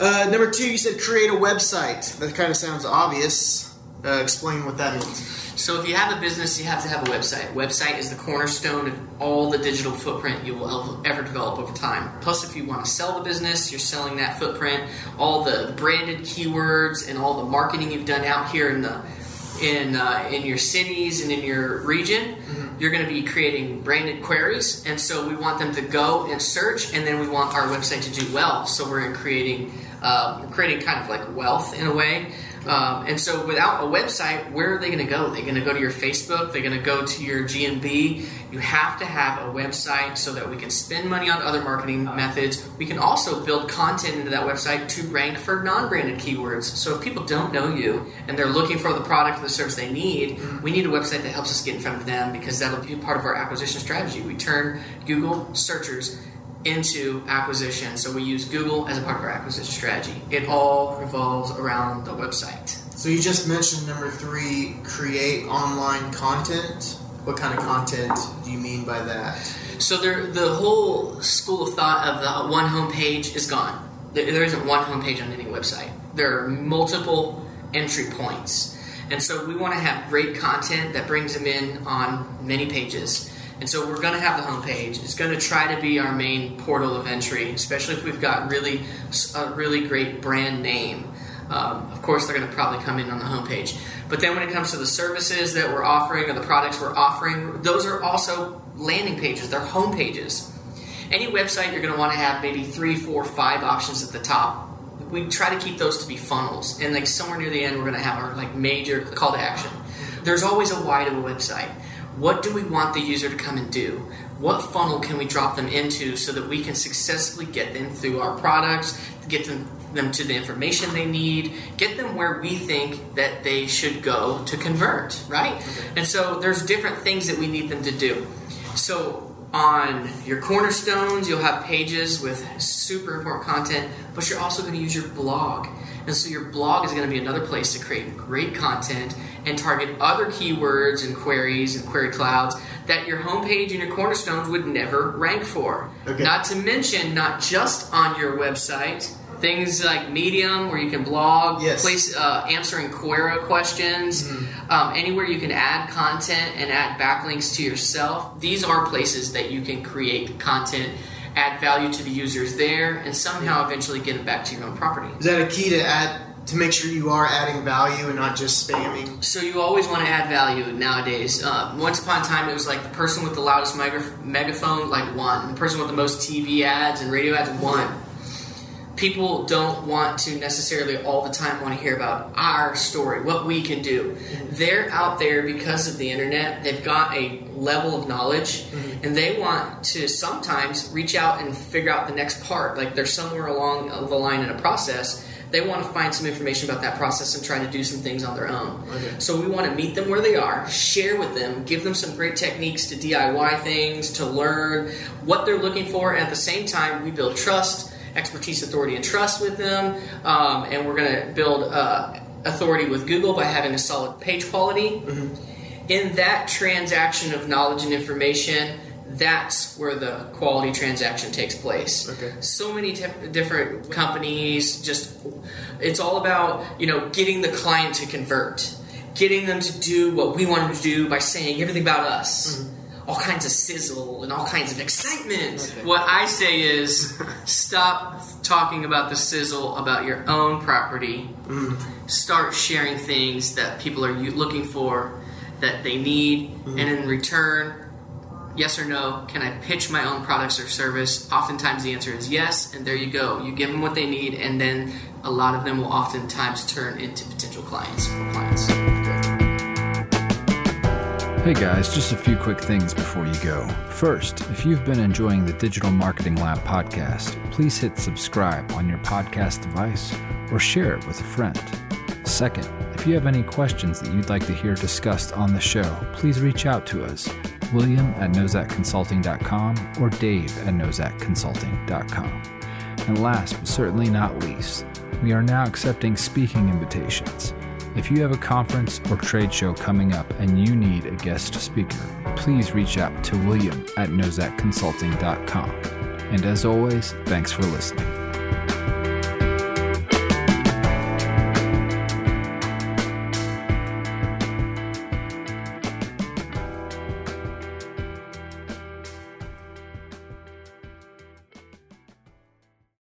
Uh, number two, you said create a website. That kind of sounds obvious. Uh, explain what that means. So if you have a business, you have to have a website. Website is the cornerstone of all the digital footprint you will ever develop over time. Plus, if you want to sell the business, you're selling that footprint, all the branded keywords and all the marketing you've done out here in the in uh, in your cities and in your region. Mm-hmm. You're going to be creating branded queries, and so we want them to go and search, and then we want our website to do well. So we're creating uh, creating kind of like wealth in a way. Um, and so, without a website, where are they going to go? They're going to go to your Facebook. They're going to go to your GMB. You have to have a website so that we can spend money on other marketing methods. We can also build content into that website to rank for non-branded keywords. So if people don't know you and they're looking for the product or the service they need, we need a website that helps us get in front of them because that'll be part of our acquisition strategy. We turn Google searchers into acquisition. So we use Google as a part of our acquisition strategy. It all revolves around the website. So you just mentioned number three, create online content. What kind of content do you mean by that? So there, the whole school of thought of the one homepage is gone. There, there isn't one homepage on any website. There are multiple entry points. And so we want to have great content that brings them in on many pages. And so we're going to have the homepage. It's going to try to be our main portal of entry, especially if we've got really a really great brand name. Um, of course, they're going to probably come in on the homepage. But then when it comes to the services that we're offering or the products we're offering, those are also landing pages. They're home pages. Any website, you're going to want to have maybe three, four, five options at the top. We try to keep those to be funnels, and like somewhere near the end, we're going to have our like major call to action. There's always a why to a website. What do we want the user to come and do? What funnel can we drop them into so that we can successfully get them through our products, get them, them to the information they need, get them where we think that they should go to convert, right? Okay. And so there's different things that we need them to do. So on your cornerstones, you'll have pages with super important content, but you're also going to use your blog. And so your blog is going to be another place to create great content and target other keywords and queries and query clouds that your homepage and your cornerstones would never rank for. Okay. Not to mention, not just on your website, things like Medium where you can blog, yes. place uh, answering Quora questions, mm-hmm. um, anywhere you can add content and add backlinks to yourself. These are places that you can create content add value to the users there, and somehow eventually get it back to your own property. Is that a key to add to make sure you are adding value and not just spamming? So you always want to add value nowadays. Uh, once upon a time, it was like the person with the loudest megaphone like won. The person with the most TV ads and radio ads won people don't want to necessarily all the time want to hear about our story, what we can do. They're out there because of the internet. They've got a level of knowledge mm-hmm. And they want to sometimes reach out and figure out the next part. Like they're somewhere along the line in a process. They want to find some information about that process and try to do some things on their own. Okay. So we want to meet them where they are, share with them, give them some great techniques to DIY things, to learn what they're looking for, and at the same time, we build trust expertise, authority, and trust with them. Um, and we're going to build uh, authority with Google by having a solid page quality. Mm-hmm. In that transaction of knowledge and information, that's where the quality transaction takes place. Okay. So many t- different companies just it's all about, you know, getting the client to convert, getting them to do what we want them to do by saying everything about us. Mm-hmm all kinds of sizzle and all kinds of excitement. Okay. What I say is stop talking about the sizzle about your own property. Mm. Start sharing things that people are looking for, that they need, mm. and in return, yes or no, can I pitch my own products or service? Oftentimes the answer is yes, and there you go. You give them what they need, and then a lot of them will oftentimes turn into potential clients or clients. Hey guys, just a few quick things before you go. First, if you've been enjoying the Digital Marketing Lab podcast, please hit subscribe on your podcast device or share it with a friend. Second, if you have any questions that you'd like to hear discussed on the show, please reach out to us, William at nozakconsulting.com or Dave at nozakconsulting.com. And last but certainly not least, we are now accepting speaking invitations. If you have a conference or trade show coming up and you need a guest speaker, please reach out to William at nozakconsulting.com. And as always, thanks for listening.